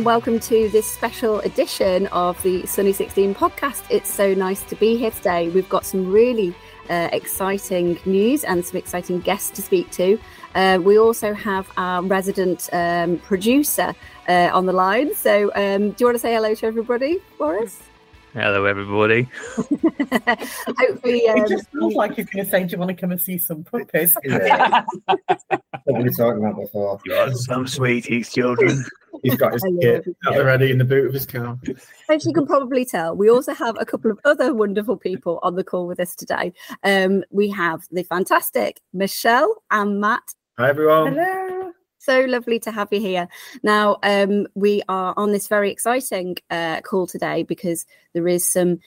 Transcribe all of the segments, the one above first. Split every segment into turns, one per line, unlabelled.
and welcome to this special edition of the Sunny 16 podcast. It's so nice to be here today. We've got some really uh, exciting news and some exciting guests to speak to. Uh, we also have our resident um, producer uh, on the line. So, um, do you want to say hello to everybody, Boris?
Hello, everybody.
Hopefully, um,
It just feels like you're going to say, "Do you want to come and see some puppies?"
Yeah. what were we talking about before?
You are some sweeties, children.
He's got his kit
it.
at ready in the boot of his car.
as you can probably tell, we also have a couple of other wonderful people on the call with us today. Um, we have the fantastic Michelle and Matt
Hi, everyone.
Hello.
So lovely to have you here. Now, um, we are on this very exciting uh, call today because there is some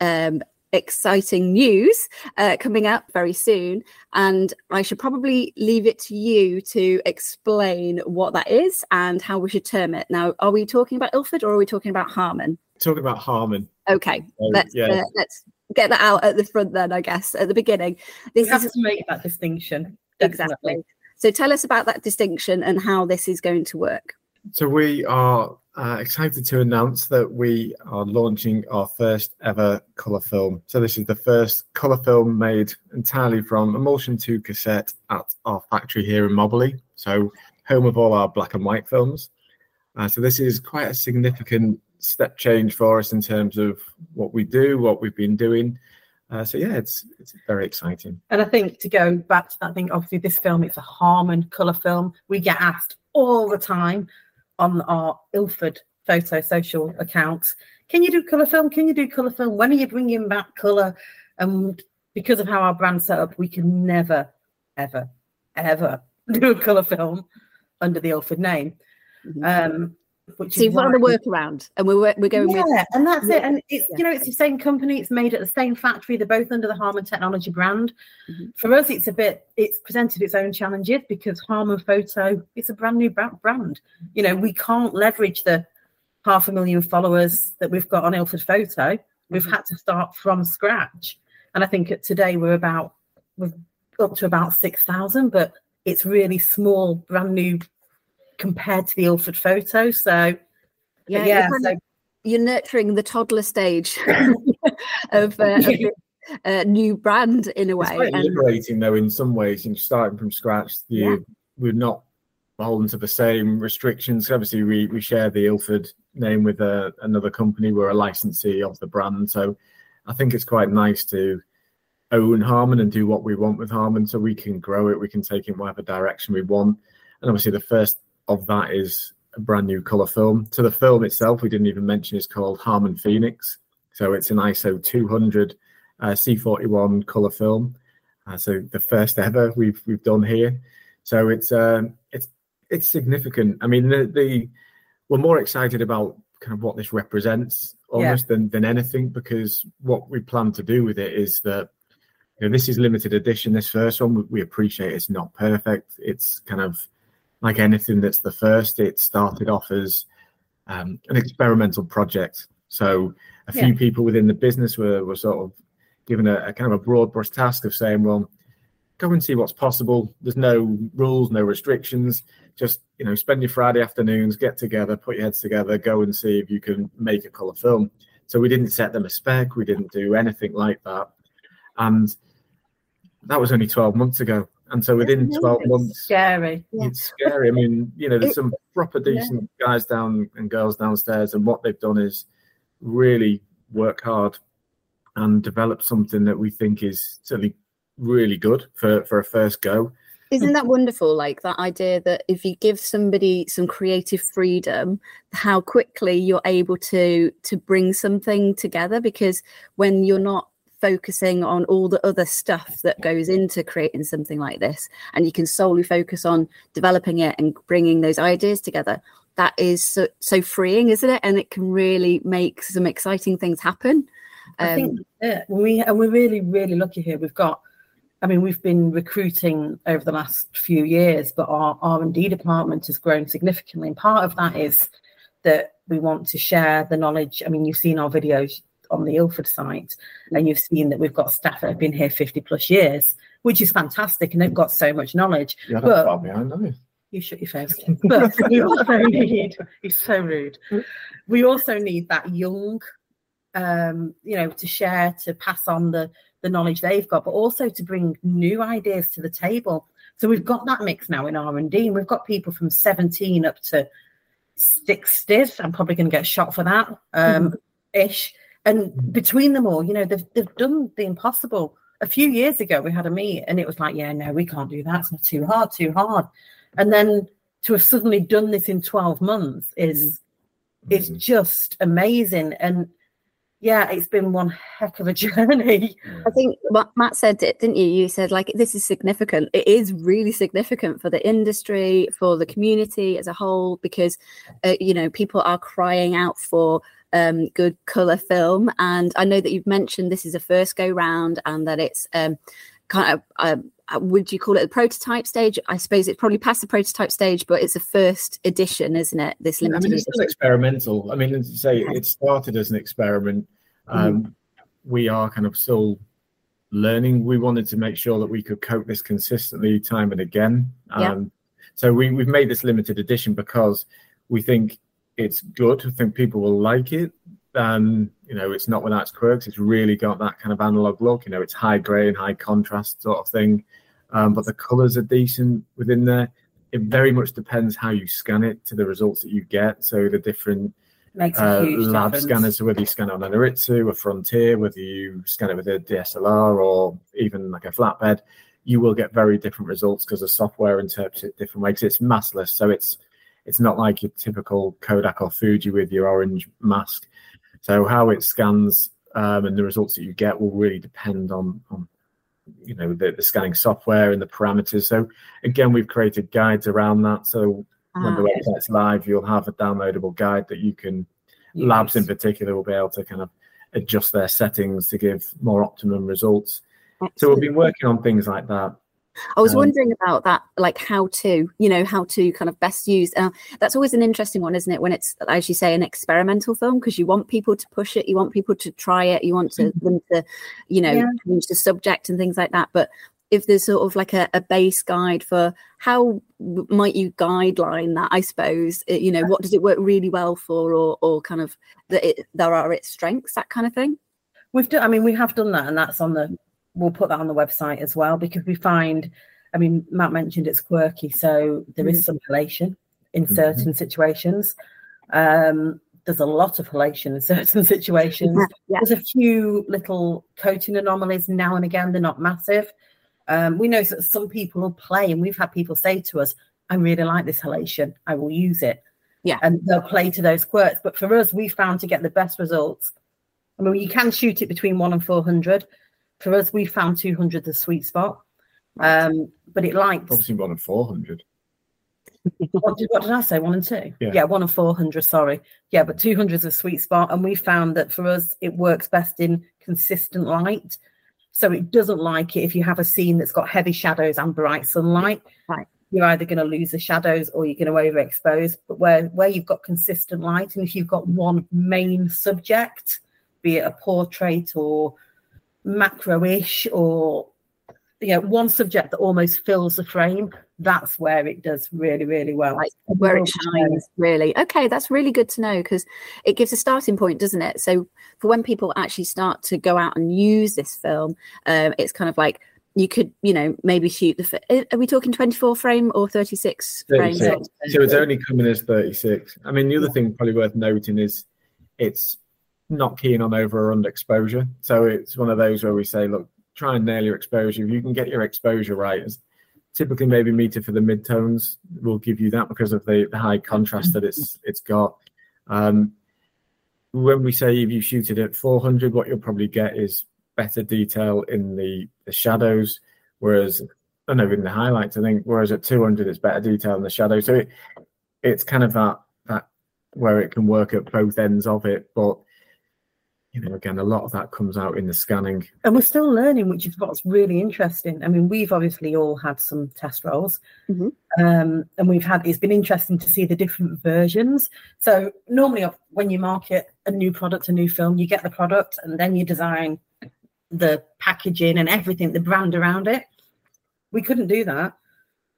um, exciting news uh, coming up very soon. And I should probably leave it to you to explain what that is and how we should term it. Now, are we talking about Ilford or are we talking about Harman?
Talking about Harman.
Okay,
So,
let's
yeah.
uh, let's get that out at the front then. I guess at the beginning.
We
This
have
is
to make that distinction.
exactly. So tell us about that distinction and how this is going to work.
So we are uh, excited to announce that we are launching our first ever colour film. So this is the first colour film made entirely from emulsion to cassette at our factory here in Mobberley. So home of all our black and white films. Uh, so this is quite a significant step change for us in terms of what we do, what we've been doing. Uh, so yeah, it's it's very exciting.
And I think to go back to that, thing, obviously this film it's a Harman colour film. We get asked all the time on our Ilford photo social accounts, "Can you do colour film? Can you do colour film? When are you bringing back colour?" And because of how our brand set up, we can never, ever, ever do a colour film under the Ilford name. Um, which
So you've got the workaround, and we're we're going
yeah,
with
and that's
Yeah.
it. And it's you know it's the same company. It's made at the same factory. They're both under the Harman Technology brand.
Mhm.
For us, it's a bit. It's presented its own challenges because Harman Photo it's a brand new brand. You know we can't leverage the half a million followers that we've got on Ilford Photo. We've had to start from scratch. And I think at today we're about we're up to about six thousand, but it's really small, brand new compared to the Ilford Photo. So
yeah,
yeah,
you're,
so
of- you're nurturing the toddler stage of, uh, of this, uh, new brand in a
It's
way.
quite
And
liberating though in some ways and starting from scratch. You
Yeah.
we're not beholden to the same restrictions. Obviously we, we share the Ilford name with uh, another company. We're a licensee of the brand. So I think it's quite nice to own Harman and do what we want with Harman so we can grow it, we can take it in whatever direction we want. And obviously the first of that is a brand new colour film. So the film itself we didn't even mention is called Harman Phoenix. So it's an ISO 200 uh, C41 colour film. Uh, so the first ever we've we've done here. So it's um, it's it's significant. I mean, the, the we're more excited about kind of what this represents almost than than anything because what we plan to do with it is that you know this is limited edition. This first one we appreciate it's not perfect. It's kind of like anything that's the first. It started off as um, an experimental project. So a few
Yeah.
people within the business were were sort of given a, a kind of a broad brush task of saying, well, go and see what's possible. There's no rules, no restrictions. Just you know, spend your Friday afternoons, get together, put your heads together, go and see if you can make a colour film. So we didn't set them a spec, we didn't do anything like that, and that was only 12 months ago. And so within 12 months,
scary.
Yeah.
it's scary. I mean, you know, there's
It-
some proper
Yeah.
decent guys down and girls downstairs, and what they've done is really work hard and develop something that we think is certainly really good for for a first go.
isn't that wonderful? Like that idea that if you give somebody some creative freedom, how quickly you're able to to bring something together. Because when you're not focusing on all the other stuff that goes into creating something like this, and you can solely focus on developing it and bringing those ideas together, that is so, so freeing, isn't it? And it can really make some exciting things happen.
I
Um,
think yeah, we and we're really really lucky here. We've got, I mean, we've been recruiting over the last few years, but our R and D department has grown significantly. And part of that is that we want to share the knowledge. I mean, you've seen our videos on the Ilford site, and you've seen that we've got staff that have been here fifty plus years, which is fantastic, and they've got so much knowledge.
You're
But-
far behind, are you?
You shut your face. But we also need, he's so rude. We also need that young, um, you know, to share, to pass on the, the knowledge they've got, but also to bring new ideas to the table. So we've got that mix now in R&D. And we've got people from 17 up to 60s. I'm probably going to get shot for that, um, ish. And mm. between them all, you know, they've, they've done the impossible. A few years ago, we had a meet and it was like, yeah, no, we can't do that. It's not too hard, too hard. And then to have suddenly done this in 12 months is mm. it's mm. just amazing. And yeah, it's been one heck of a journey.
I think what Matt said it, didn't you? You said like this is significant. It is really significant for the industry, for the community as a whole, because uh, you know people are crying out for um, good color film. And I know that you've mentioned this is a first go round, and that it's um, kind of. Uh, would you call it the prototype stage? I suppose it's probably past the prototype stage, but it's a first edition, isn't it? This limited.
I mean, it's still experimental. I mean, as you say, it started as an experiment. Um, We are kind of still learning. We wanted to make sure that we could coat this consistently, time and again.
Yeah.
Um, so we, we've made this limited edition because we think it's good. I think people will like it. Um, you know, it's not without its quirks. It's really got that kind of analog look. You know, it's high grey and high contrast sort of thing. Um, but the colours are decent within there. It very much depends how you scan it to the results that you get. So the different
Makes
uh, lab
difference.
scanners, so whether you scan it on a Noritsu, a Frontier, whether you scan it with a DSLR or even like a flatbed, you will get very different results because the software interprets it different ways. It's maskless, so it's it's not like your typical Kodak or Fuji with your orange mask. So how it scans um, and the results that you get will really depend on on you know the, the scanning software and the parameters. So again, we've created guides around that. So when
Ah,
the website's live, you'll have a downloadable guide that you can labs in particular will be able to kind of adjust their settings to give more optimum results. So we'll be working on things like that.
I was
Um,
wondering about that, like how to, you know, how to kind of best use. Uh, that's always an interesting one, isn't it? When it's, as you say, an experimental film, because you want people to push it, you want people to try it, you want to them to, you know,
Yeah.
change the subject and things like that. But if there's sort of like a, a base guide for how w- might you guideline that, I suppose, it, you know, what does it work really well for, or or kind of that it, there are its strengths, that kind of thing.
We've done. I mean, we have done that, and that's on the. We'll put that on the website as well because we find. I mean, Matt mentioned it's quirky, so there is some halation in
Mhm.
certain situations. Um, there's a lot of halation in certain situations.
Yeah.
There's a few little coating anomalies now and again. They're not massive. Um, we know that some people will play, and we've had people say to us, "I really like this halation. I will use it."
Yeah.
and they'll play to those quirks. But for us, we found to get the best results. I mean, you can shoot it between one and four hundred. For us, we found two hundred the sweet spot. Um, but it likes
Obviously, one and 400.
what did, what did I say? One and two?
Yeah.
one and 400, sorry. Yeah, but 200 is a sweet spot. And we found that for us, it works best in consistent light. So it doesn't like it if you have a scene that's got heavy shadows and bright sunlight.
Right.
You're either going to lose the shadows or you're going to overexpose. But where, where you've got consistent light and if you've got one main subject, be it a portrait or macro-ish or you know one subject that almost fills the frame that's where it does really really well.
Like where it shines really. Okay that's really good to know because it gives a starting point doesn't it? So for when people actually start to go out and use this film um, it's kind of like you could you know maybe shoot the fi- are we talking 24 frame or 36 frames
36. So it's only coming as 36. I mean, the other thing probably worth noting is it's not keen on over or under exposure. So it's one of those where we say, look, try and nail your exposure. If you can get your exposure right, it's typically maybe meter for the midtones will give you that because of the, the high contrast that it's it's got. Um, when we say if you shoot it at 400, what you'll probably get is better detail in the, the shadows, whereas I don't know in the highlights, I think, whereas at 200, it's better detail in the shadow. So it, it's kind of that that where it can work at both ends of it, but you know, again, a lot of that comes out in the scanning.
and we're still learning which is what's really interesting. I mean we've obviously all had some test rolls.
Mhm.
um, and we've had it's been interesting to see the different versions. So normally when you market a new product a new film you get the product and then you design the packaging and everything the brand around it. We couldn't do that.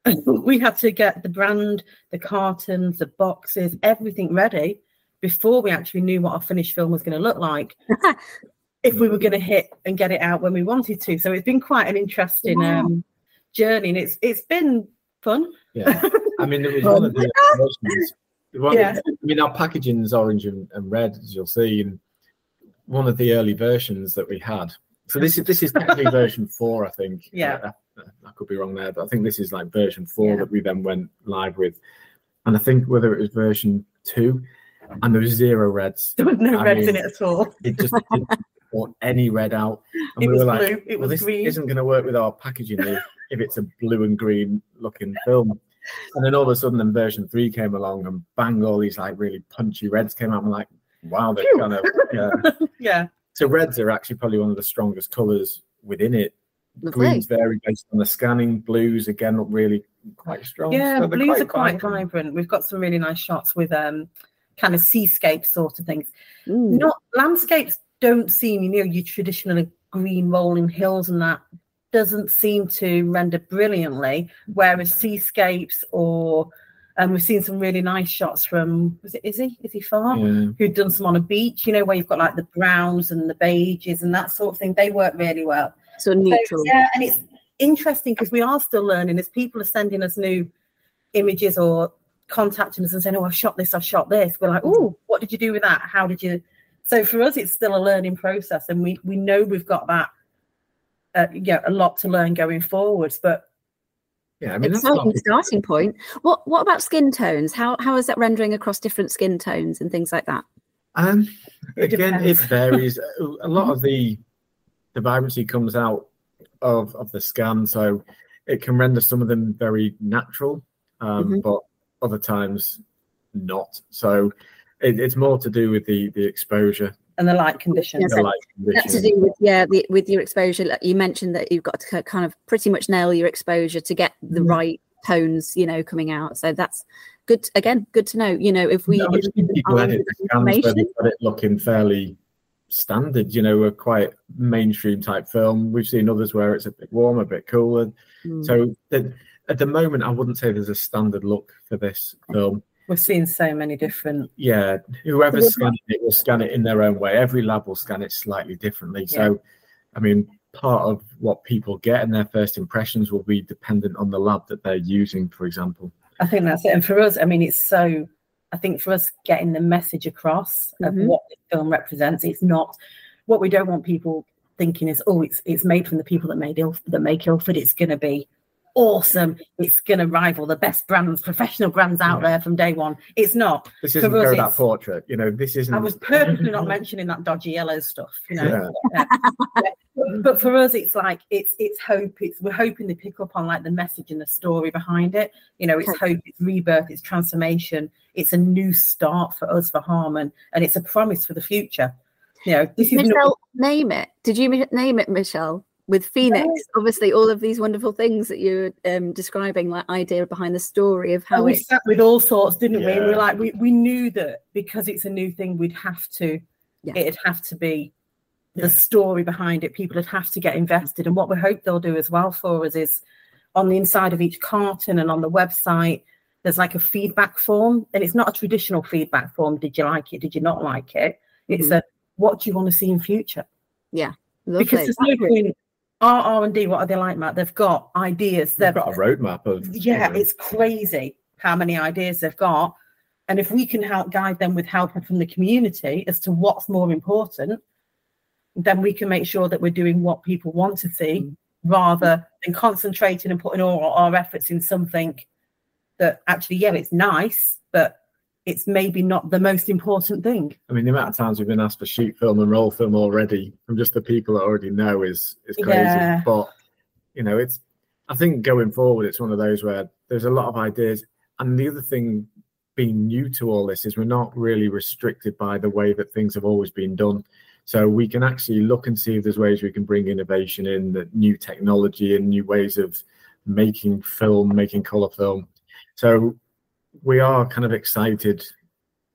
We had to get the brand, the cartons, the boxes, everything ready before we actually knew what our finished film was going to look like. if we were going to hit and get it out when we wanted to. So it's been quite an interesting
Wow.
um, journey, and it's it's been fun.
Yeah, I mean, it was one of the versions. One,
Yeah.
I mean, our packaging is orange and, and red, as you'll see, and one of the early versions that we had. So this is this is technically version four, I think.
Yeah.
Uh, I could be wrong there, but I think this is like version four
Yeah.
that we then went live with, and I think whether it was version two, and there was zero reds.
There was no
I
reds in it at all.
It just didn't want any red out, and
It
we
was
were like,
blue. It
well,
was
this
green.
isn't going to work with our packaging if, if it's a blue and green looking film. And then all of a sudden, then version three came along, and bang, all these like really punchy reds came out. I'm like, wow, they're
Phew.
kind of yeah.
Yeah,
So reds are actually probably one of the strongest colours within it.
Lovely.
Greens vary based on the scanning. Blues again look really quite strong.
yeah.
So they're
blues are quite
vibrant.
vibrant. We've got some really nice shots with um kind of seascape sort of things.
Mm.
Not landscapes don't seem, you know, your traditional green rolling hills and that doesn't seem to render brilliantly. Whereas seascapes or um, we've seen some really nice shots from was it Izzy? Izzy Farr?
Yeah.
Who'd done some on a beach, you know, where you've got like the browns and the beiges and that sort of thing. They work really well.
So
So,
neutral.
yeah, and it's interesting because we are still learning as people are sending us new images or contacting us and saying, "Oh, I've shot this, I've shot this." We're like, "Oh, what did you do with that? How did you?" So for us, it's still a learning process, and we we know we've got that, uh, yeah, a lot to learn going forwards. But
Yeah, I mean, that's a
exciting starting point. What what about skin tones? How how is that rendering across different skin tones and things like that?
Um,
It
again, it varies. A lot of the the vibrancy comes out of of the scan, so it can render some of them very natural, um,
Mhm.
but other times not. So it, it's more to do with the the exposure,
and the light conditions.
Yes,
the light conditions.
That's to do with yeah, the, with your exposure. Like You mentioned that you've got to kind of pretty much nail your exposure to get the
Mhm.
right tones, you know, coming out. So that's good. Again, good to know. You know, if we
No, I've
if
seen people edit the scans where
information-
it looking fairly standard, you know, a quite mainstream type film. We've seen others where it's a bit warmer, a bit cooler.
Mm.
So the, at the moment, I wouldn't say there's a standard look for this film.
We're seeing so many different.
Yeah, whoever's
Would-
scanning it will scan it in their own way. Every lab will scan it slightly differently. So, I mean, part of what people get in their first impressions will be dependent on the lab that they're using, for example.
I think that's it. And for us, I mean, it's so. I think for us getting the message across of
Mhm.
what the film represents, it's not what we don't want people thinking is, oh, it's it's made from the people that made Ilf- that make Ilford. It's going to be awesome. It's going to rival the best brands, professional brands out
Yeah.
there from day one. It's not.
This isn't
us,
go that portrait. You know, this isn't.
I was purposely not mentioning that dodgy yellow stuff. You know,
Yeah.
Yeah. but for us it's like it's it's hope it's we're hoping to pick up on like the message and the story behind it you know it's hope it's rebirth it's transformation it's a new start for us for harman and it's a promise for the future you know this is not,
Michelle, name it. Did you name it, Michelle? With Phoenix, obviously, all of these wonderful things that you're um, describing, like idea behind the story of how
and we
it.
sat with all sorts didn't we we? We're like we, we knew that because it's a new thing we'd have to
Yeah.
it'd have to be
Yeah.
the story behind it people would have to get invested and what we hope they'll do as well for us is on the inside of each carton and on the website there's like a feedback form and it's not a traditional feedback form did you like it did you not like it it's
Mhm.
a what do you want to see in future
Lovely.
because there's no point our r&d what are they like matt they've got ideas
They've
they've
got a roadmap of.
yeah,
of-
it's crazy how many ideas they've got. And if we can help guide them with help from the community as to what's more important, then we can make sure that we're doing what people want to see
Mm.
rather than concentrating and putting all our efforts in something that actually, yeah, it's nice, but it's maybe not the most important thing.
I mean, the amount of times we've been asked for shoot film and roll film already from just the people that already know is is crazy.
Yeah.
But you know, it's I think going forward, it's one of those where there's a lot of ideas. And the other thing being new to all this is we're not really restricted by the way that things have always been done. So we can actually look and see if there's ways we can bring innovation in, the new technology and new ways of making film, making color film. So we are kind of excited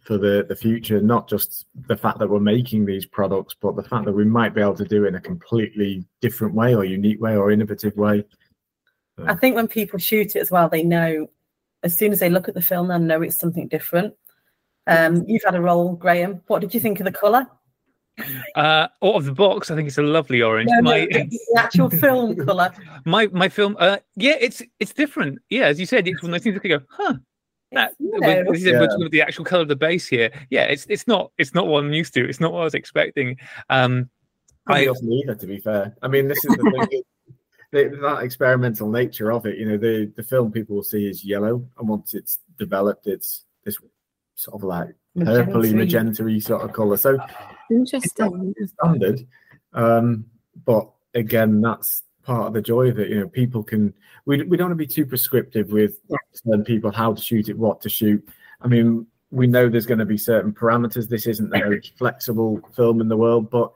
for the the future not just the fact that we're making these products but the fact that we might be able to do it in a completely different way or unique way or innovative way
I think when people shoot it as well, they know as soon as they look at the film, they'll know it's something different. Um, you've had a role, Graeme. What did you think of the colour?
Uh, out of the box, I think it's a lovely orange.
No, no,
my,
the actual film colour.
my my film, uh, yeah, it's it's different. Yeah, as you said, it's one of those things that go, huh. That,
you
with,
know.
as
Yeah.
with- with the actual color of the base here, yeah, it's it's not it's not what I'm used to. It's not what I was expecting. Um,
Probably
I-
doesn't either, to be fair. I mean, this is the thing. the, that experimental nature of it, you know, the the film people will see is yellow, and once it's developed, it's this sort of like purpley,
Magenta.
magenta sort of color. So
Interesting.
standard. Um, but again, that's part of the joy of it. You know, people can. We we don't want to be too prescriptive with telling people how to shoot it, what to shoot. I mean, we know there's going to be certain parameters. This isn't the most flexible film in the world, but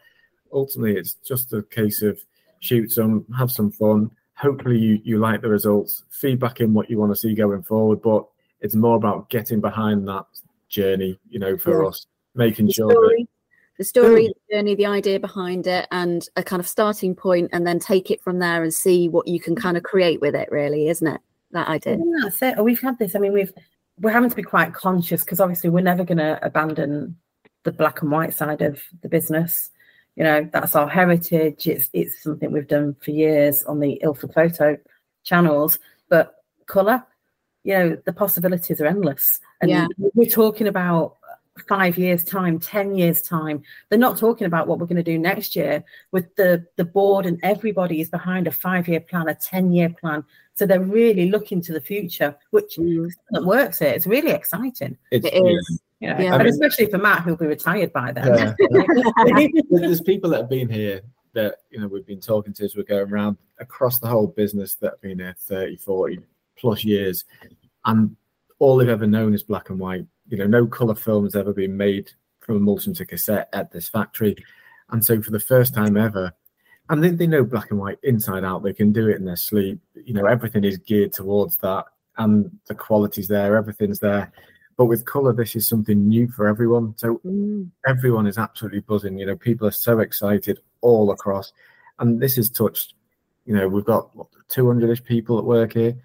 ultimately, it's just a case of shoot some, have some fun. Hopefully, you you like the results. Feedback in what you want to see going forward, but it's more about getting behind that journey. You know, for
Yeah.
us, making sure that
the story, mm. the journey, the idea behind it, and a kind of starting point, and then take it from there and see what you can kind of create with it. Really, isn't it? That idea.
Yeah, that's it. We've had this. I mean, we've we're having to be quite conscious because obviously we're never going to abandon the black and white side of the business. You know, that's our heritage. It's it's something we've done for years on the Ilford Photo channels. But colour, you know, the possibilities are endless. And
Yeah.
we're talking about five years time, ten years time. They're not talking about what we're going to do next year. With the the board and everybody is behind a five year plan, a ten year plan. So they're really looking to the future, which
Mm.
works it. It's really exciting.
it's
It is.
You know,
Yeah.
and
mean-
especially for Matt, who'll be retired by then.
Yeah. There's people that have been here that you know we've been talking to as we're going around across the whole business that have been here 30 40 plus years and all they've ever known is black and white you know no color film has ever been made from emulsion to cassette at this factory and so for the first time ever and they, they know black and white inside out they can do it in their sleep you know everything is geared towards that and the quality's there everything's there but with color this is something new for everyone so
Mm.
everyone is absolutely buzzing. You know, people are so excited all across, and this has touched. You know, we've got two hundred ish people at work here.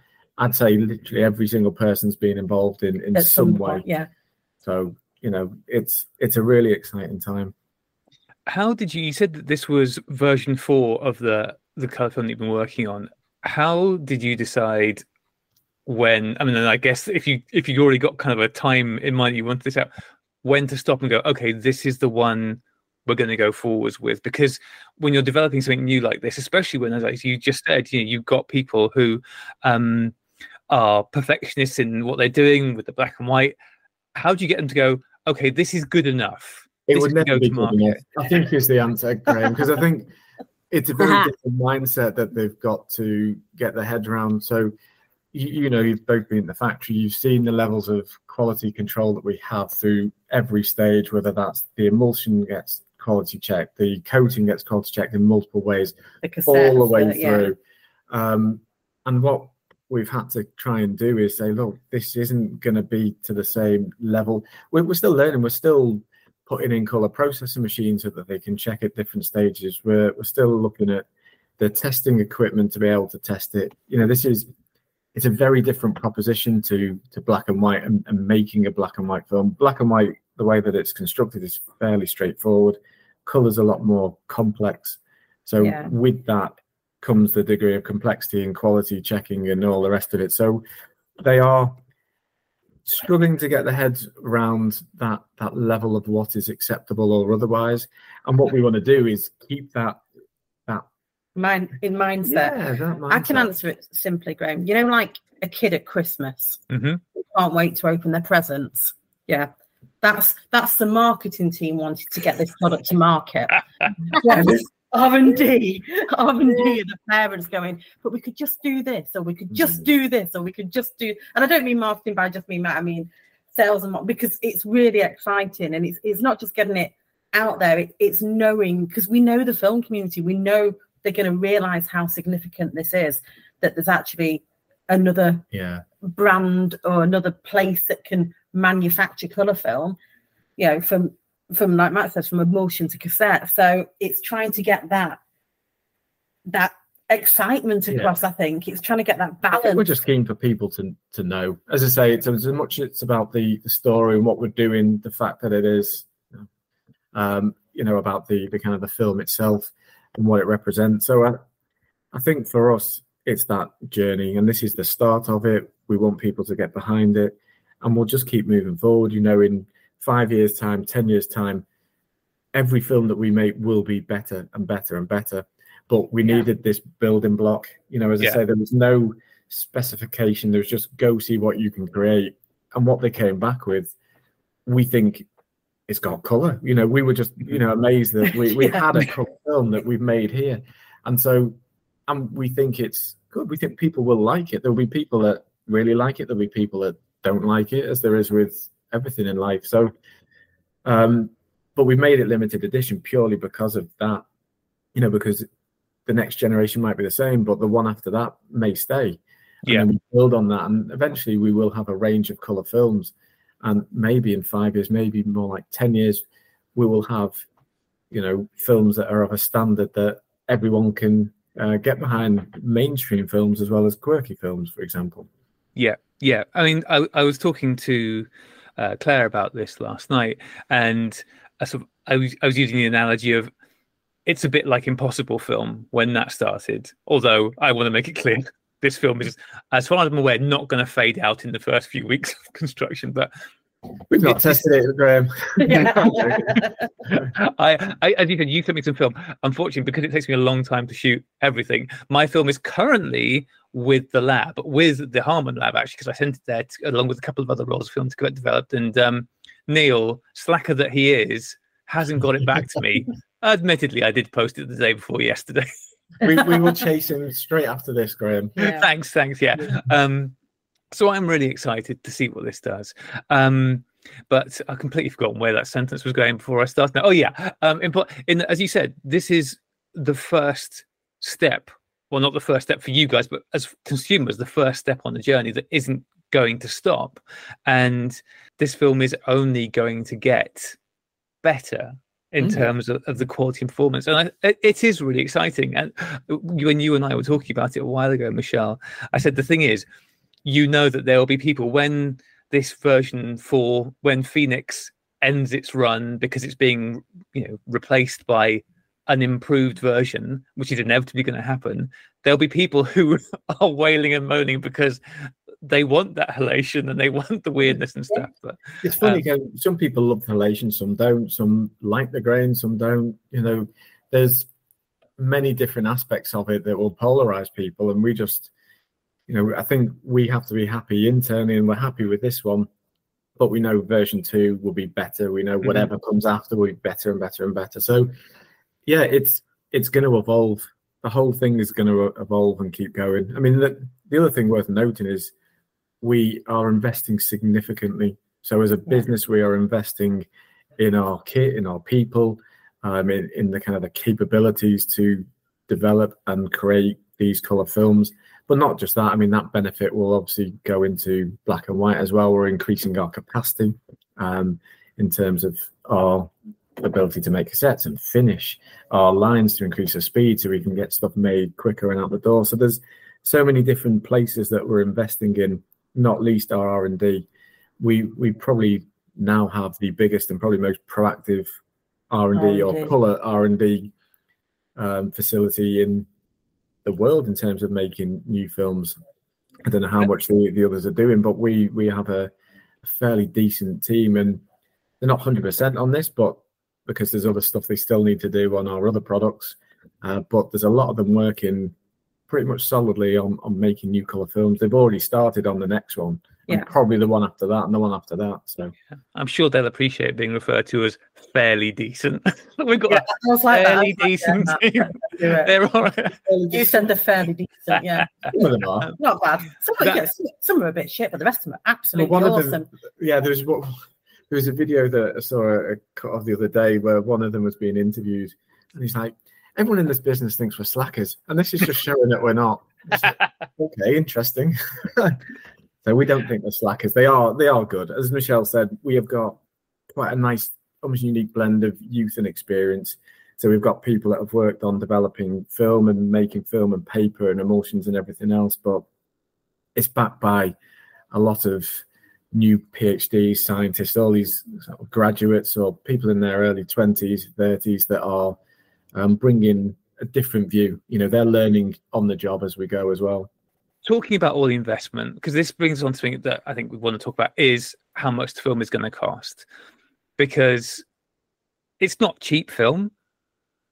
I'd say literally every single person's been involved in in
At
some,
some
way.
point, yeah.
So you know, it's it's a really exciting time.
how did you? You said that this was version four of the the color film that you've been working on. How did you decide when? I mean, I guess if you if you already got kind of a time in mind, you wanted this out, when to stop and go? Okay, this is the one we're going to go forwards with because when you're developing something new like this, especially when, as you just said, you know, you've got people who um, are perfectionists in what they're doing with the black and white. How do you get them to go? Okay, this is good enough.
It
This
would never
go
be
to
good
market.
enough. I think is the answer, Graeme, because I think it's a very different mindset that they've got to get their head around. So, you, you know, you've both been in the factory, you've seen the levels of quality control that we have through every stage, whether that's the emulsion gets quality checked, the coating gets quality checked in multiple ways,
The
all the way
uh, yeah.
through. Um, and what we've had to try and do is say, look, this isn't going to be to the same level. We're, we're still learning. We're still putting in color processing machines so that they can check at different stages. We're, we're still looking at the testing equipment to be able to test it. You know, this is it's a very different proposition to to black and white and, and making a black and white film. Black and white, the way that it's constructed is fairly straightforward. Color's a lot more complex. So
Yeah.
with that comes the degree of complexity and quality checking and all the rest of it. So they are struggling to get their heads around that that level of what is acceptable or otherwise. And what we want to do is keep that that
Mind, in mindset.
yeah, that
I can answer it simply, Graeme. You know, like a kid at Christmas
hmm
can't wait to open their presents. Yeah. That's that's the marketing team wanted to get this product to market. Whereas R and D, R and D, and the parents going, but we could just do this, or we could just mm-hmm. do this, or we could just do. And I don't mean marketing, but I just mean I mean sales and because it's really exciting, and it's it's not just getting it out there. It, it's knowing because we know the film community, we know they're going to realize how significant this is. That there's actually another
Yeah.
brand or another place that can manufacture color film you know from from like matt says from emulsion to cassette so it's trying to get that that excitement
Yeah.
across. I think it's trying to get that balance.
we're just keen for people to to know. As I say, it's as much it's about the the story and what we're doing, the fact that it is, um, you know, about the the kind of the film itself and what it represents. So I, I think for us, it's that journey, and this is the start of it. We want people to get behind it, and we'll just keep moving forward. You know, in five years' time, ten years' time, every film that we make will be better and better and better. But we
Yeah.
needed this building block. You know, as
Yeah.
I say, there was no specification. There was just go see what you can create. And what they came back with, we think it's got colour. You know, we were just, you know, amazed that we, we
Yeah.
had a film that we've made here. And so and we think it's good. We think people will like it. There'll be people that really like it. There'll be people that don't like it, as there is with everything in life. So um but we've made it limited edition purely because of that. You know, because the next generation might be the same, but the one after that may stay. And
Yeah.
we build on that, and eventually we will have a range of color films. And maybe in five years, maybe more like ten years, we will have, you know, films that are of a standard that everyone can uh, get behind. Mainstream films as well as quirky films, for example.
Yeah, yeah. I mean, I, I was talking to uh, Claire about this last night, and I, sort of, I was I was using the analogy of it's a bit like Impossible film when that started. Although I want to make it clear, this film is, as far as I'm aware, not going to fade out in the first few weeks of construction. But
We've not tested it, Graeme.
I, I, as you said, you sent me some film. Unfortunately, because it takes me a long time to shoot everything, my film is currently with the lab, with the Harman lab, actually, because I sent it there to, along with a couple of other roles of film to get developed. And um, Neil, slacker that he is, hasn't got it back to me. Admittedly, I did post it the day before yesterday.
we, we will chase him straight after this, Graeme.
Yeah.
thanks, thanks. Yeah. Um, so I'm really excited to see what this does. Um, but I completely forgotten where that sentence was going before I started. Oh yeah. Um, in, in as you said, this is the first step. Well, not the first step for you guys, but as consumers, the first step on the journey that isn't going to stop. And this film is only going to get better in
Mm.
terms of, of the quality and performance. And I, it, it is really exciting. And when you and I were talking about it a while ago, Michelle, I said the thing is, you know that there will be people when this version for when Phoenix ends its run because it's being you know replaced by an improved version, which is inevitably going to happen. There'll be people who are wailing and moaning because they want that halation and they want the weirdness and stuff. But
It's funny.
Um,
some people love the halation, some don't. Some like the grain, some don't. You know, there's many different aspects of it that will polarize people, and we just, you know, I think we have to be happy internally, and we're happy with this one. But we know version two will be better. We know
Mhm.
whatever comes after will be better and better and better. So, yeah, it's it's going to evolve. The whole thing is going to evolve and keep going. I mean, the, the other thing worth noting is we are investing significantly. So as a business, we are investing in our kit, in our people, um, in, in the kind of the capabilities to develop and create these color films. But not just that. I mean, that benefit will obviously go into black and white as well. We're increasing our capacity um, in terms of our ability to make cassettes and finish our lines to increase our speed so we can get stuff made quicker and out the door. So there's so many different places that we're investing in, not least our R and D. We we probably now have the biggest and probably most proactive R and D or
R&D.
color R and D um, facility in the world in terms of making new films. I don't know how much the, the others are doing, but we we have a, a fairly decent team, and they're not hundred percent on this, but because there's other stuff they still need to do on our other products. Uh, but there's a lot of them working pretty much solidly on, on making new color films. They've already started on the next one,
Yeah.
and probably the one after that, and the one after that. So
I'm sure they'll appreciate being referred to as fairly decent. We've got
Yeah,
a
I was like that. I
fairly
like,
decent
yeah,
team.
do it.
They're all right.
You said they're fairly decent, yeah.
some of them are.
Not bad. Some,
That-
yeah, some, some are a bit shit, but the rest of them are absolutely
one of
awesome.
them- yeah, there's what there was a video that I saw a cut of the other day where one of them was being interviewed, and he's like, "Everyone in this business thinks we're slackers, and this is just showing that we're not." Like, okay, interesting. so we don't think they're slackers. They are. They are good. As Michelle said, we have got quite a nice, almost unique blend of youth and experience. So we've got people that have worked on developing film and making film and paper and emulsions and everything else, but it's backed by a lot of new PhDs, scientists, all these sort of graduates or people in their early 20s, 30s that are um, bringing a different view. You know, they're learning on the job as we go as well.
Talking about all the investment, because this brings on something that I think we want to talk about is how much the film is going to cost. Because it's not cheap film.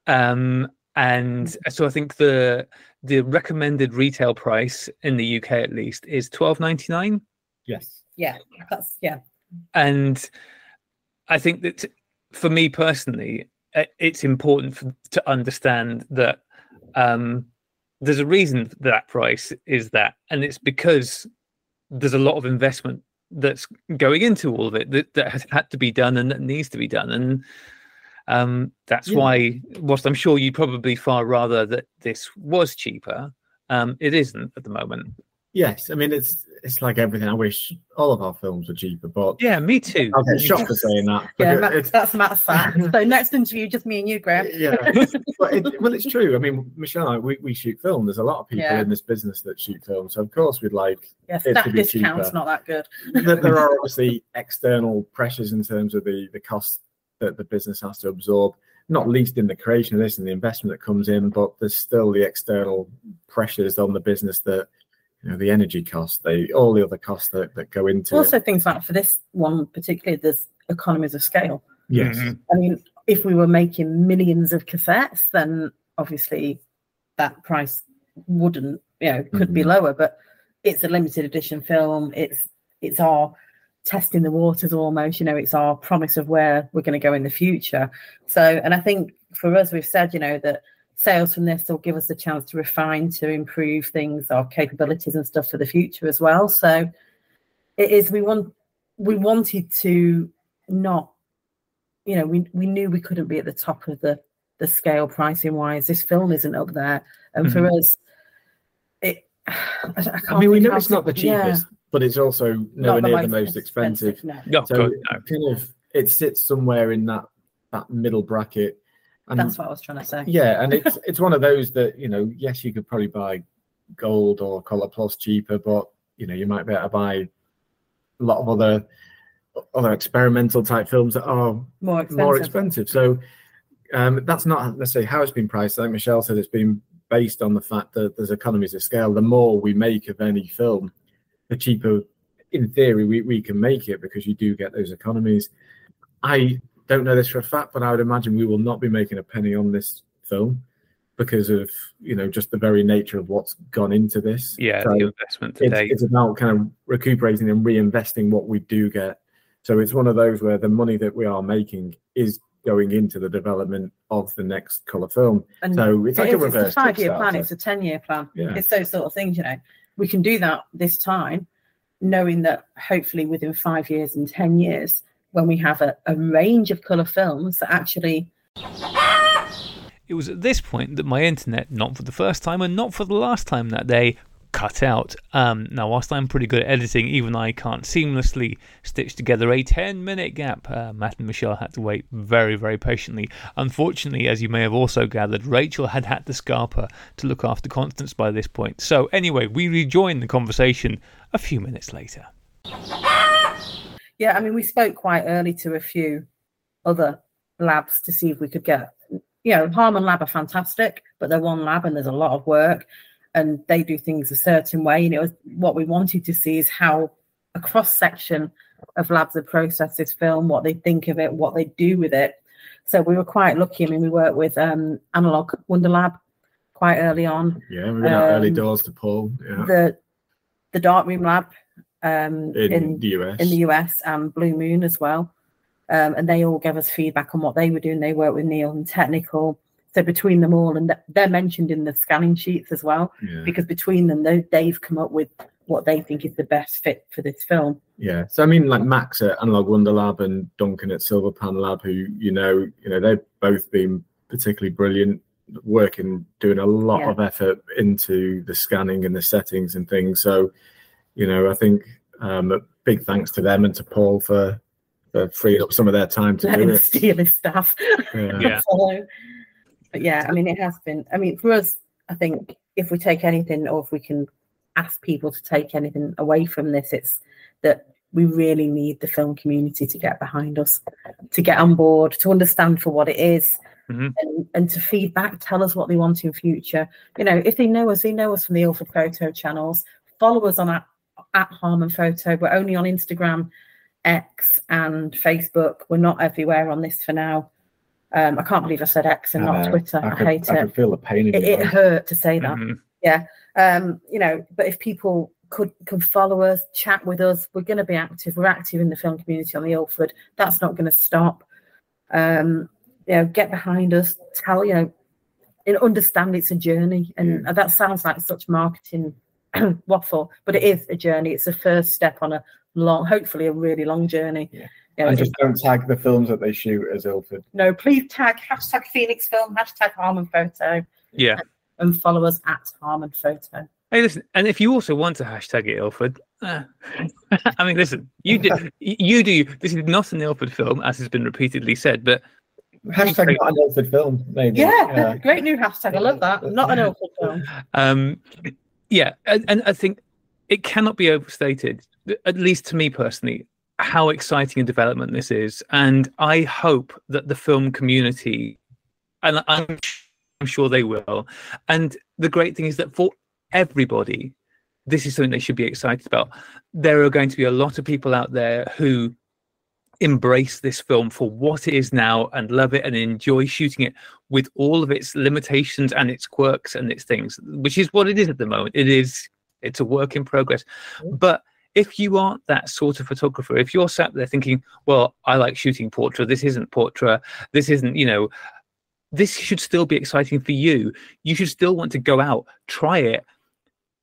Um, and so I think the the recommended retail price in the UK at least is twelve ninety nine.
Yes.
Yeah, that's yeah.
And I think that for me personally, it's important for, to understand that um, there's a reason that, that price is that, and it's because there's a lot of investment that's going into all of it that, that has had to be done and that needs to be done. And um, that's
Yeah.
why, whilst I'm sure you'd probably far rather that this was cheaper, um, it isn't at the moment.
Yes. I mean, it's it's like everything. I wish all of our films were cheaper, but
Yeah, me too.
I'll get shot for saying that.
Yeah,
But
Matt,
it's-
that's Matt's fact. So next interview, just me and you, Graeme.
yeah, but it, well, it's true. I mean, Michelle, and I, we, we shoot film. There's a lot of people
Yeah.
in this business that shoot film, so of course we'd like.
Yeah,
It to be
discount's
cheaper.
not that good.
there, there are obviously external pressures in terms of the the costs that the business has to absorb. Not least in the creation of this and the investment that comes in, but there's still the external pressures on the business that you know the energy costs, they all the other costs that, that go into
Also,
it.
things like for this one particularly, there's economies of scale.
Yes,
Mhm.
I mean, if we were making millions of cassettes, then obviously that price wouldn't, you know, could be
Mhm.
lower. But it's a limited edition film. It's it's our testing the waters almost. You know, it's our promise of where we're going to go in the future. So, and I think for us, we've said, you know, that sales from this will give us a chance to refine, to improve things, our capabilities and stuff for the future as well. So, it is we want we wanted to not you know, we we knew we couldn't be at the top of the the scale pricing wise. This film isn't up there, and for mm-hmm. us, it. I, I,
I
can't
mean we know it's
to-
not the
yeah,
cheapest, but it's also nowhere near the most expensive.
No,
No,
So
God, no.
kind of it sits somewhere in that that middle bracket. And
that's what I was trying to say.
yeah, and it's it's one of those that you know, yes, you could probably buy gold or color plus cheaper, but you know, you might be able to buy a lot of other other experimental type films that are
More expensive.
more expensive. So um, that's not necessarily how it's been priced. Like Michelle said, it's been based on the fact that there's economies of scale. The more we make of any film, the cheaper, in theory, we, we can make it because you do get those economies. I don't know this for a fact, but I would imagine we will not be making a penny on this film because of you know just the very nature of what's gone into this.
Yeah,
So
the investment
it's,
today.
it's about kind of recuperating and reinvesting what we do get. So it's one of those where the money that we are making is going into the development of the next color film.
And
So it's like
it
a reverse.
It's a five-year plan. It's a ten-year plan.
Yeah.
It's those sort of things. You know, we can do that this time, knowing that hopefully within five years and ten years, when we have a, a range of color films that actually
It was at this point that my internet, not for the first time and not for the last time that day, cut out. Um, now, whilst I'm pretty good at editing, even I can't seamlessly stitch together a 10 minute gap. Uh, Matt and Michelle had to wait very, very patiently. Unfortunately, as you may have also gathered, Rachel had had to Scarpa to look after Constance by this point. So, anyway, we rejoined the conversation a few minutes later.
Yeah, I mean, we spoke quite early to a few other labs to see if we could get, you know, Harman Lab are fantastic, but they're one lab and there's a lot of work and they do things a certain way. And it was what we wanted to see is how a cross section of labs have processed this film, what they think of it, what they do with it. So we were quite lucky. I mean, we worked with um, Analog Wonder Lab quite early on.
Yeah, we've been out early
Um,
doors to Paul. Yeah,
The the Darkroom Lab um,
in,
in
the US.
in the US and Blue Moon as well. Um, and they all gave us feedback on what they were doing. They worked with Neil and technical. So between them all, and th- they're mentioned in the scanning sheets as well,
yeah.
because between them, they, they've come up with what they think is the best fit for this film.
Yeah, so I mean, like Max at Analog Wonder Lab and Duncan at Silver Pan Lab, who you know, you know, they've both been particularly brilliant, working, doing a lot
Yeah.
of effort into the scanning and the settings and things. So, you know, I think um, a big thanks to them and to Paul for for freeing up some of their time to
Let
do
him
it.
steal his stuff.
Yeah.
Yeah.
so, But yeah, I mean, it has been. I mean, for us, I think if we take anything, or if we can ask people to take anything away from this, it's that we really need the film community to get behind us, to get on board, to understand for what it is,
Mhm.
and, and to feedback, tell us what they want in future. You know, if they know us, they know us from the Ilford Photo channels. Follow us on at, at Harman Photo. We're only on Instagram, X, and Facebook. We're not everywhere on this for now. Um, I can't believe I said X and
I
not. Twitter. I,
could,
hate
I
it.
could feel the pain
It, it hurt to say that
Mhm.
um you know but if people could could follow us chat with us we're going to be active we're active in the film community on the ilford that's not going to stop um you know get behind us tell you know and understand it's a journey and that sounds like such marketing waffle but it is a journey it's a first step on a long hopefully a really long journey
Yeah.
You know,
And just don't tag the films that they shoot as Ilford.
no please tag hashtag phoenix film hashtag harman photo
Yeah.
and follow us at harman photo
Hey, listen, and if you also want to hashtag it Ilford, uh, I mean, listen, you do, you do. This is not an Ilford film, as has been repeatedly said, but
Hashtag not an Ilford film, maybe.
Yeah, great new hashtag. I love that. Not an Ilford film.
um, yeah, and, and I think it cannot be overstated, at least to me personally, how exciting a development this is, and I hope that the film community, and I'm, I'm sure they will, and the great thing is that for everybody, this is something they should be excited about. There are going to be a lot of people out there who embrace this film for what it is now and love it and enjoy shooting it with all of its limitations and its quirks and its things, which is what it is at the moment. It is it's a work in progress. Mm. But if you aren't that sort of photographer, if you're sat there thinking, well, I like shooting portrait, this isn't portrait, this isn't, you know, this should still be exciting for you. You should still want to go out, try it.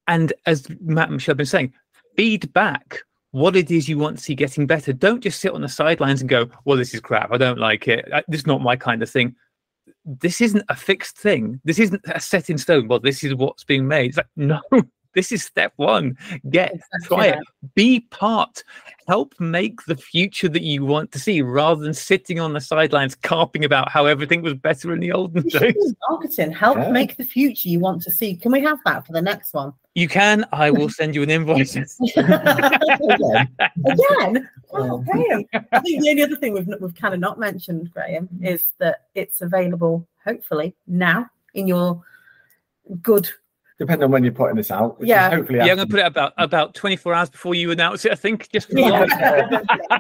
And as Matt and Michelle have been saying, feedback what it is you want to see getting better. Don't just sit on the sidelines and go, well, this is crap. I don't like it. This is not my kind of thing. This isn't a fixed thing. This isn't a set in stone. Well, this is what's being made. It's like, no, this is step one. Get, try it, be part, help make the future that you want to see rather than sitting on the sidelines carping about how everything was better in the olden days.
Marketing. Help
Yeah.
make the future you want to see. Can we have that for the next one?
You can, I will send you an invoice.
Again? Again? Oh,
Um,
Graeme. I think the only other thing we've, we've kind of not mentioned, Graeme, is that it's available, hopefully, now in your good.
Depending on when you're putting this out. which is
Yeah.
Hopefully,
Yeah, I'm going to put it about about 24 hours before you announce it. I think just for
Yeah,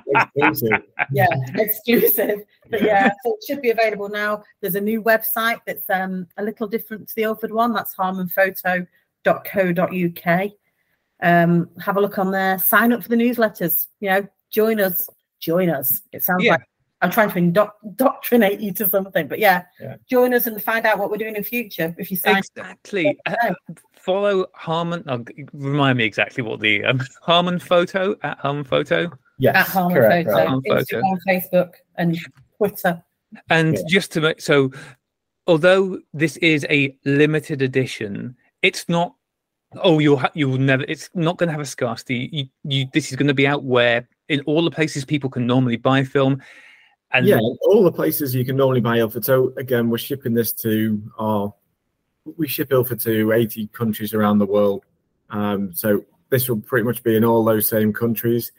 exclusive.
yeah, exclusive. But yeah, so it should be available now. There's a new website that's um, a little different to the Ilford one. That's harmanphoto.co.uk. Um, have a look on there. Sign up for the newsletters. You know, join us. Join us. It sounds
Yeah.
like I'm trying to indo- indoctrinate you to something, but yeah,
Yeah.
join us and find out what we're doing in the future. If you sign,
exactly. Uh, follow Harman. Oh, g- remind me exactly what the um, Harman photo at Harman photo.
Yes,
at Harman
correct,
Photo,
right.
Harman Photo.
Instagram, Facebook, and Twitter.
And
Yeah.
just to make so, although this is a limited edition, it's not. Oh, you'll ha- you'll never. It's not going to have a scarcity. You, you this is going to be out where in all the places people can normally buy film. And
yeah, all the places you can normally buy Ilford. So again, we're shipping this to our we ship Ilford to 80 countries around the world. Um, so this will pretty much be in all those same countries.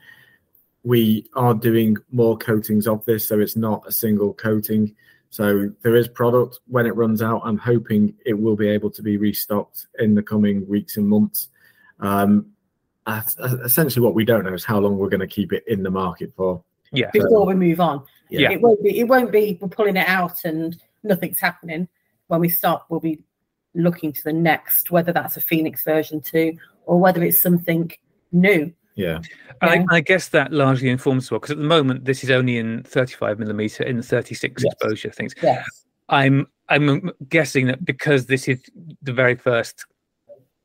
We are doing more coatings of this, so it's not a single coating. So there is product when it runs out. I'm hoping it will be able to be restocked in the coming weeks and months. Um, essentially, what we don't know is how long we're going to keep it in the market for.
yeah,
before we move on.
Yeah.
It won't be it won't be we're pulling it out and nothing's happening. When we stop, we'll be looking to the next, whether that's a Phoenix version two or whether it's something new.
Yeah.
I,
Yeah.
I guess that largely informs well because at the moment this is only in 35 millimeter in 36
Yes.
exposure things.
Yes.
I'm I'm guessing that because this is the very first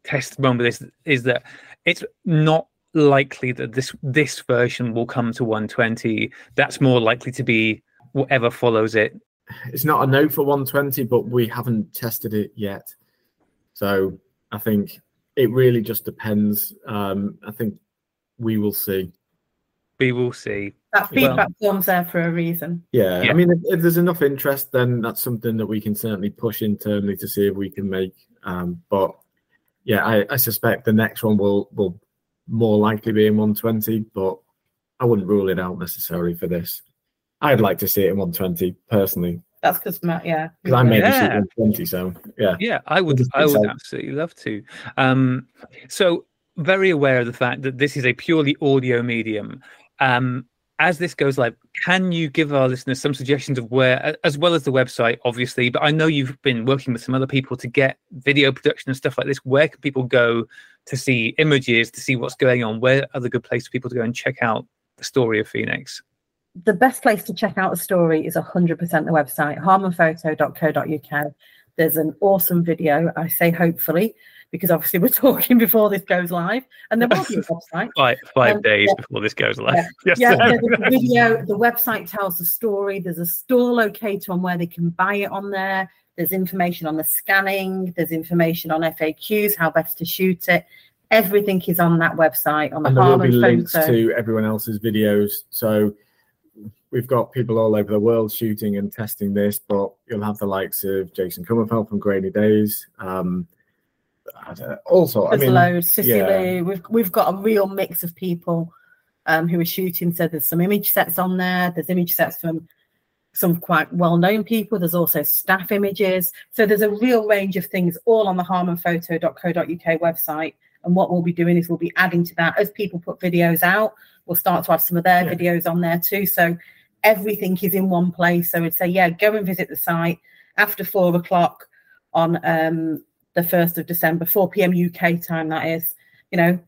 test run with this is that it's not likely that this this version will come to 120. That's more likely to be whatever follows it.
it's not a no for 120, but we haven't tested it yet. So I think it really just depends. Um, I think we will see.
We will see.
that feedback form's there for a reason.
Yeah,
Yeah.
I mean, if, if there's enough interest, then that's something that we can certainly push internally to see if we can make. Um, but yeah, I, I suspect the next one will will more likely be in 120, but I wouldn't rule it out necessarily for this. I'd like to see it in 120 personally
That's because Matt, yeah.
because I maybe see
Yeah.
120. So yeah,
Yeah, I would. I would
so.
absolutely love to. Um, so very aware of the fact that this is a purely audio medium. Um, as this goes live, can you give our listeners some suggestions of where, as well as the website, obviously? But I know you've been working with some other people to get video production and stuff like this. Where can people go to see images, to see what's going on? Where are the good places for people to go and check out the story of Phoenix?
the best place to check out the story is 100% the website, harmanphoto.co.uk. There's an awesome video, I say hopefully, because obviously we're talking before this goes live, and there will be a website.
Five five
Um,
days
yeah.
before this goes live.
Yeah.
Yes,
Yeah,
sir.
there's a video. The website tells the story. There's a store locator on where they can buy it on there. There's information on the scanning. There's information on FAQs, how best to shoot it. Everything is on that website on the
and there will be
Harman
links
photo.
to everyone else's videos. So we've got people all over the world shooting and testing this, but you'll have the likes of Jason Kummerfeldt from Grainy Days. Um, I don't know, also, I
There's
mean,
loads. Sicily.
yeah.
We've we've got a real mix of people um, who are shooting. So there's some image sets on there. There's image sets from some quite well-known people. There's also staff images. So there's a real range of things all on the harmanphoto.co.uk website. And what we'll be doing is we'll be adding to that as people put videos out. We'll start to have some of their
Yeah.
videos on there too. So everything is in one place. So I'd say, yeah, go and visit the site after four o'clock on um, the 1st of December, 4 p.m. UK time, that is. You know,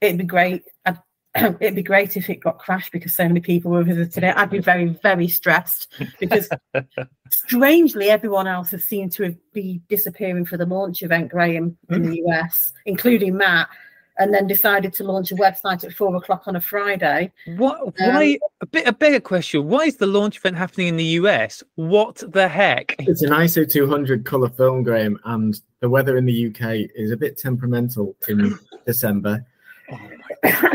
it'd be great. I'd, it'd be great if it got crashed because so many people were visiting it. I'd be very, very stressed because strangely, everyone else has seemed to have be disappearing for the launch event, Graeme, in hmm? the US, including Matt, and then decided to launch a website at four o'clock on a Friday.
What?
Um,
Why? a bit a bigger question. Why is the launch event happening in the US? What the heck?
It's an ISO 200 color film, Graeme, and the weather in the UK is a bit temperamental in December.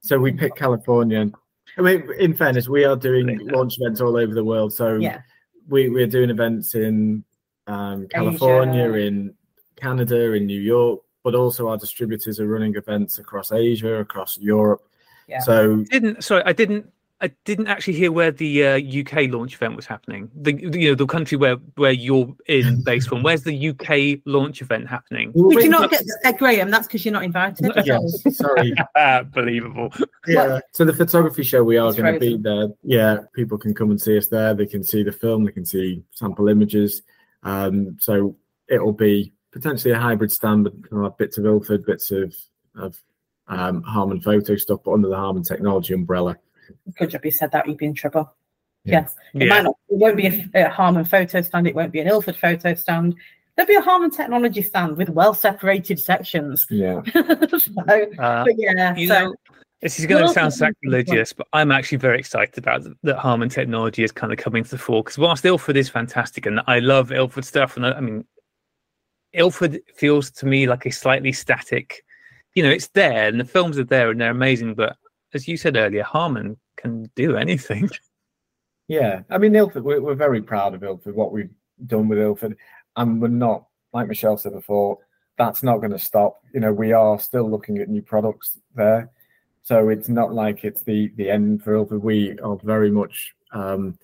So we picked California. I mean, in fairness, we are doing launch events all over the world. So
Yeah.
we, we're doing events in um, California,
Asia.
in Canada, in New York, but also our distributors are running events across Asia, across Europe.
Yeah.
So
Didn't sorry, I didn't. I didn't actually hear where the uh, UK launch event was happening. The the, you know the country where where you're in based from. Where's the UK launch event happening?
Did you not get uh, Graeme? That's because you're not invited.
Yes, sorry.
Believable.
Yeah. So the photography show, we are going to be there. Yeah, people can come and see us there. They can see the film. They can see sample images. Um, so it'll be potentially a hybrid stand, but we'll have bits of Ilford, bits of of um, Harman photo stuff, but under the Harman technology umbrella.
Could you be said that. You'd be in trouble.
Yeah.
Yes. It
Yeah.
might not. It won't be a, a Harman photo stand. It won't be an Ilford photo stand. There'll be a Harman technology stand with well separated sections.
Yeah.
so,
Uh,
but yeah.
you
so
know, this is going to sound sacrilegious, but I'm actually very excited about that Harman technology is kind of coming to the fore. Because whilst Ilford is fantastic, and I love Ilford stuff, and I, I mean, Ilford feels to me like a slightly static. You know, it's there, and the films are there, and they're amazing. But as you said earlier, Harman can do anything.
Yeah, I mean, Ilford, we're, we're very proud of Ilford, what we've done with Ilford, and we're not, like Michelle said before, that's not going to stop. You know, we are still looking at new products there, so it's not like it's the the end for Ilford. We are very much um,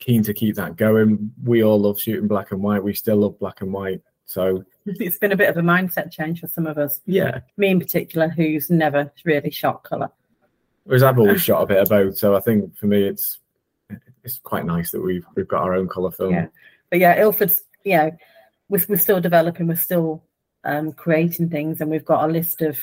keen to keep that going. We all love shooting black and white. We still love black and white. So
it's been a bit of a mindset change for some of us.
yeah,
Me in particular, who's never really shot colour.
whereas I've always shot a bit of both. So I think for me, it's it's quite nice that we've we've got our own color film.
Yeah. But yeah, Ilford's, you know, we're, we're still developing, we're still um, creating things, and we've got a list of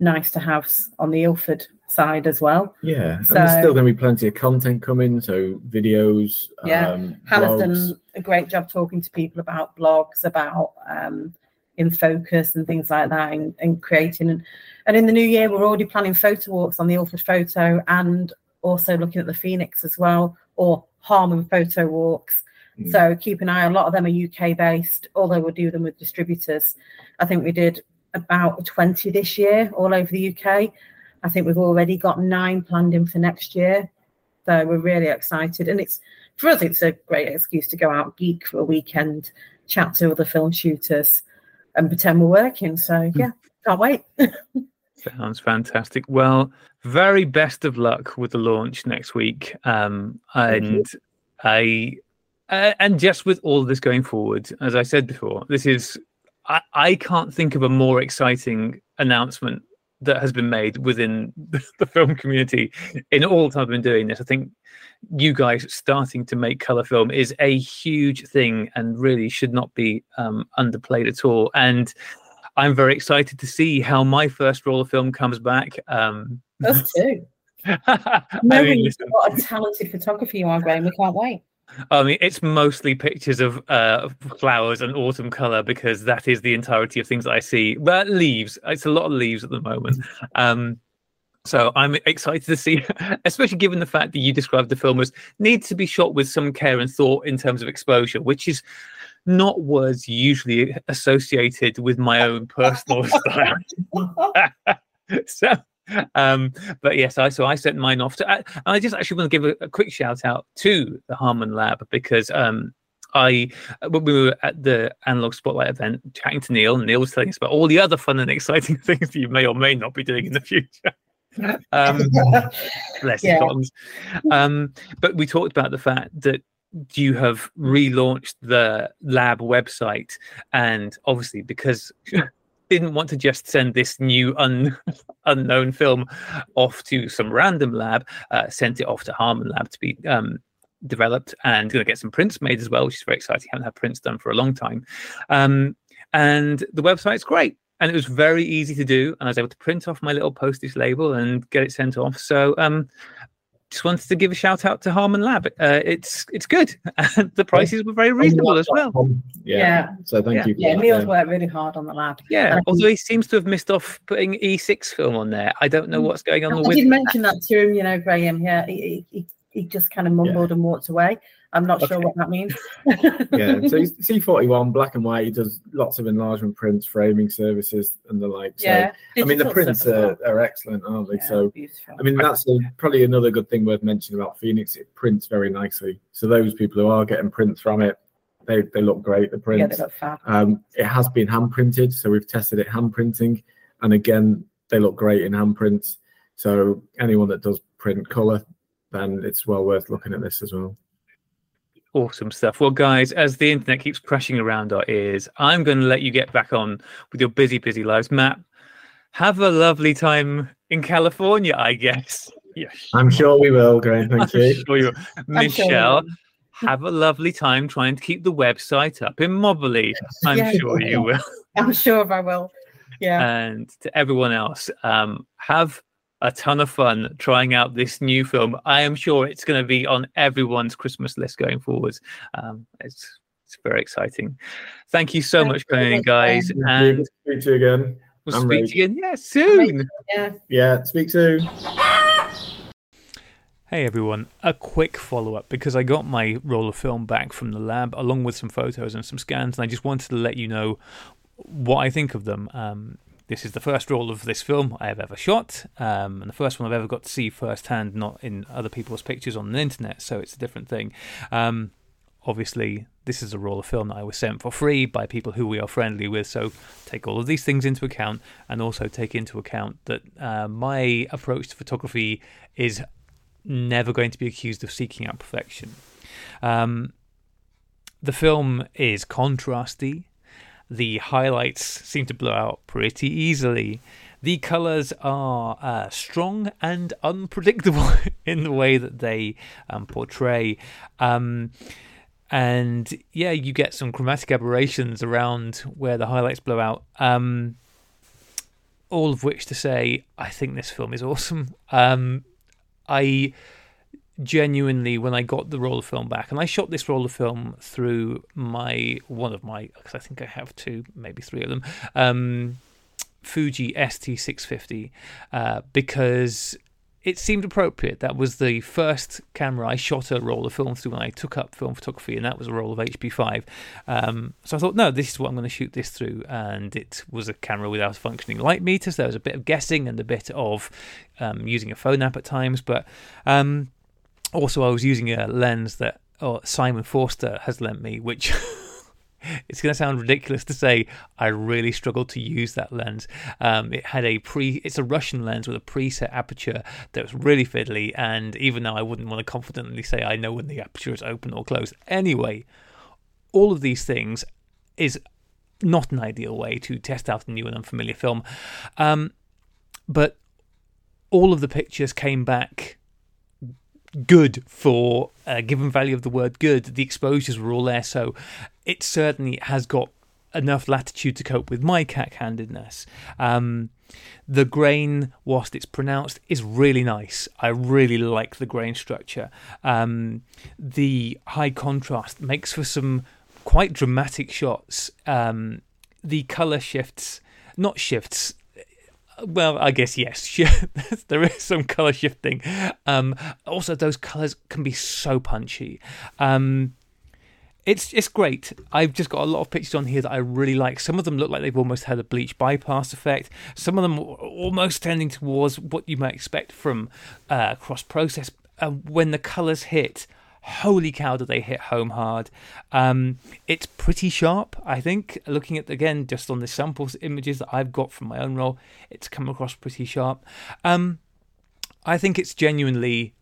nice to haves on the Ilford side as well.
Yeah, and
So-
there's still going to be plenty of content coming. So videos,
Yeah,
um,
Hannah's
blogs.
done a great job talking to people about blogs, about um, in focus and things like that, and, and creating. And, and in the new year, we're already planning photo walks on the Ilford Photo, and also looking at the Phoenix as well, or Harman photo walks.
Mm.
So keep an eye. A lot of them are UK based, although we'll do them with distributors. I think we did about 20 this year all over the UK. I think we've already got nine planned in for next year. So we're really excited, and it's for us, it's a great excuse to go out geek for a weekend, chat to other film shooters, and pretend we're working. So yeah, can't wait.
Sounds fantastic. Well, very best of luck with the launch next week. Um, and I, uh, and just with all of this going forward, as I said before, this is I, I can't think of a more exciting announcement that has been made within the film community in all the time I've been doing this. I think you guys starting to make color film is a huge thing and really should not be um, underplayed at all. And I'm very excited to see how my first roll of film comes back. Um,
Us too.
I mean,
got a talented photographer you are, Graeme, we can't wait.
I mean, it's mostly pictures of uh, flowers and autumn color because that is the entirety of things I see. But leaves, it's a lot of leaves at the moment. Um, so I'm excited to see, especially given the fact that you described the film as needs to be shot with some care and thought in terms of exposure, which is not words usually associated with my own personal style. so um but yes i so i sent mine off to I, I just actually want to give a, a quick shout out to the harman lab because um I when we were at the analog spotlight event chatting to Neil, Neil was telling us about all the other fun and exciting things that you may or may not be doing in the future. um, bless
Yeah.
Um, but we talked about the fact that you have relaunched the lab website, and obviously because didn't want to just send this new un, unknown film off to some random lab, uh, sent it off to Harman Lab to be um, developed and going to get some prints made as well, which is very exciting. Haven't had prints done for a long time, um, and the website's great. And it was very easy to do, and I was able to print off my little postage label and get it sent off. So, um, just wanted to give a shout out to Harman Lab. Uh, it's it's good, and the prices were very reasonable as well.
Yeah.
Yeah.
So thank
Yeah.
you. For
Yeah,
that,
Neil's
yeah.
worked really hard on the lab.
Yeah,
Um,
although he seems to have missed off putting E6 film on there. I don't know what's going on
I
with
did mention that to him, you know, Graeme. Yeah, he, he, he, he just kind of mumbled and walked away. I'm not sure what that means.
yeah, so C41, black and white. He does lots of enlargement prints, framing services, and the like. So,
yeah.
I mean, the prints are,
well.
are excellent, aren't they?
Yeah,
So,
beautiful.
I mean, that's a, probably another good thing worth mentioning about Phoenix. It prints very nicely. So, those people who are getting prints from it, they, they look great. The
yeah,
prints.
they look fab.
Um, it has been hand printed, so we've tested it hand printing, and again, they look great in hand prints. So anyone that does print color, then it's well worth looking at this as well.
Awesome stuff. Well, guys, as the internet keeps crashing around our ears, I'm going to let you get back on with your busy, busy lives. Matt, have a lovely time in California, I guess. Yes.
I'm sure we will, Graeme. Thank
I'm
you.
sure you will.
I'm sure
Michelle, have a lovely time trying to keep the website up in Mobberley. I'm
Yeah.
sure you will.
I'm sure I will. Yeah.
and to everyone else, um, have a ton of fun trying out this new film. I am sure it's going to be on everyone's Christmas list going forward. Um, it's it's very exciting. Thank you so
Thank
much
you
for joining,
much,
guys,
Good
and
to speak to you again.
we'll
I'm
speak
ready.
to you again. Yeah, soon.
yeah.
Yeah, speak soon.
Hey everyone, a quick follow up because I got my roll of film back from the lab along with some photos and some scans, and I just wanted to let you know what I think of them. Um, this is the first roll of this film I have ever shot, um, and the first one I've ever got to see firsthand, not in other people's pictures on the internet, so it's a different thing. Um, obviously, this is a roll of film that I was sent for free by people who we are friendly with, so take all of these things into account and also take into account that uh, my approach to photography is never going to be accused of seeking out perfection. Um, the film is contrasty. The highlights seem to blow out pretty easily. The colors are uh, strong and unpredictable in the way that they um, portray. Um, and yeah, you get some chromatic aberrations around where the highlights blow out. Um, all of which to say, I think this film is awesome. Um, I genuinely, when I got the roll of film back, and I shot this roll of film through my one of my, because I think I have two, maybe three of them, um, Fuji ST650, uh, because it seemed appropriate. That was the first camera I shot a roll of film through when I took up film photography, and that was a roll of HP5. Um, so I thought, no, this is what I'm going to shoot this through. And it was a camera without a functioning light meter, so there was a bit of guessing and a bit of um, using a phone app at times. But um, also, I was using a lens that oh, Simon Forster has lent me, which it's going to sound ridiculous to say I really struggled to use that lens. Um, it had a pre, it's a Russian lens with a preset aperture that was really fiddly, and even now I wouldn't want to confidently say I know when the aperture is open or closed. Anyway, all of these things is not an ideal way to test out a new and unfamiliar film, um, but all of the pictures came back good for a given value of the word good. The exposures were all there, so it certainly has got enough latitude to cope with my cack-handedness. Um, the grain, whilst it's pronounced, is really nice. I really like the grain structure. Um, the high contrast makes for some quite dramatic shots. Um, the color shifts, not shifts, well, I guess yes. there is some color shifting. Um, also, those colors can be so punchy. Um, it's it's great. I've just got a lot of pictures on here that I really like. Some of them look like they've almost had a bleach bypass effect. Some of them almost tending towards what you might expect from uh, cross process. Uh, when the colors hit, holy cow, do they hit home hard. Um, it's pretty sharp, I think. Looking at, again, just on the samples images that I've got from my own role, it's come across pretty sharp. Um, I think it's genuinely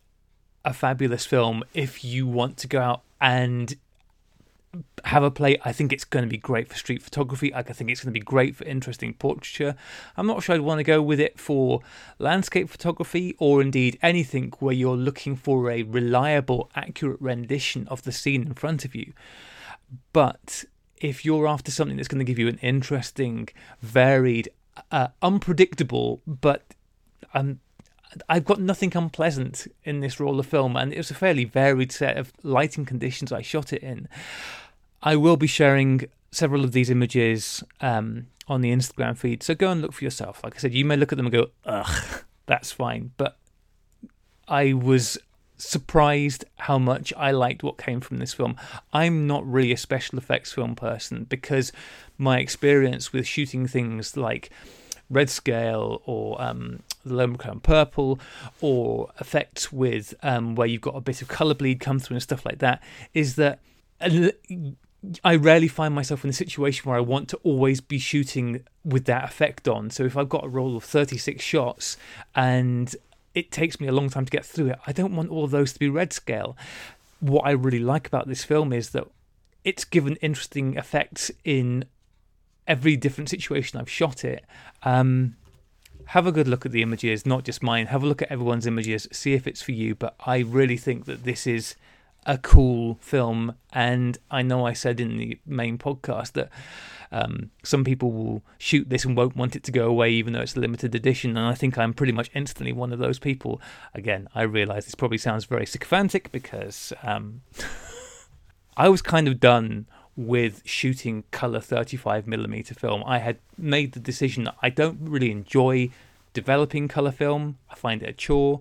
a fabulous film if you want to go out and have a play. I think it's going to be great for street photography. I think it's going to be great for interesting portraiture. I'm not sure I'd want to go with it for landscape photography or indeed anything where you're looking for a reliable, accurate rendition of the scene in front of you. But if you're after something that's going to give you an interesting, varied, uh, unpredictable, but um, I've got nothing unpleasant in this roll of film, and it was a fairly varied set of lighting conditions I shot it in. I will be sharing several of these images um, on the Instagram feed, so go and look for yourself. Like I said, you may look at them and go, ugh, that's fine. But I was surprised how much I liked what came from this film. I'm not really a special effects film person because my experience with shooting things like red scale or um, the Lomo Purple or effects with um, where you've got a bit of color bleed come through and stuff like that is that I rarely find myself in a situation where I want to always be shooting with that effect on. So if I've got a roll of 36 shots and it takes me a long time to get through it, I don't want all of those to be red scale. What I really like about this film is that it's given interesting effects in every different situation I've shot it. Um, have a good look at the images, not just mine. Have a look at everyone's images, see if it's for you. But I really think that this is a cool film. And I know I said in the main podcast that um, some people will shoot this and won't want it to go away, even though it's a limited edition. And I think I'm pretty much instantly one of those people. Again, I realize this probably sounds very sycophantic because um, I was kind of done with shooting color 35 millimeter film. I had made the decision that I don't really enjoy developing color film. I find it a chore.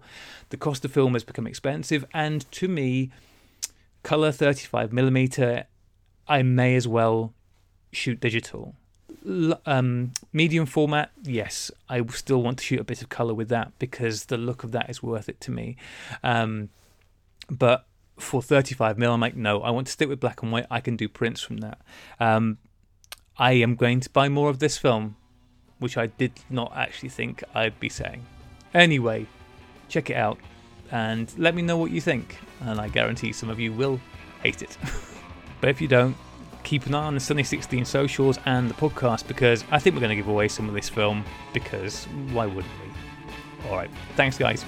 The cost of film has become expensive, and to me, color 35 millimeter, I may as well shoot digital. Um, medium format, yes, I still want to shoot a bit of color with that because the look of that is worth it to me. Um, but for 35 mil, I'm like, no, I want to stick with black and white. I can do prints from that. Um, I am going to buy more of this film, which I did not actually think I'd be saying. Anyway, check it out and let me know what you think. And I guarantee some of you will hate it. but if you don't, keep an eye on the Sunny 16 socials and the podcast because I think we're going to give away some of this film because why wouldn't we? Alright, thanks guys.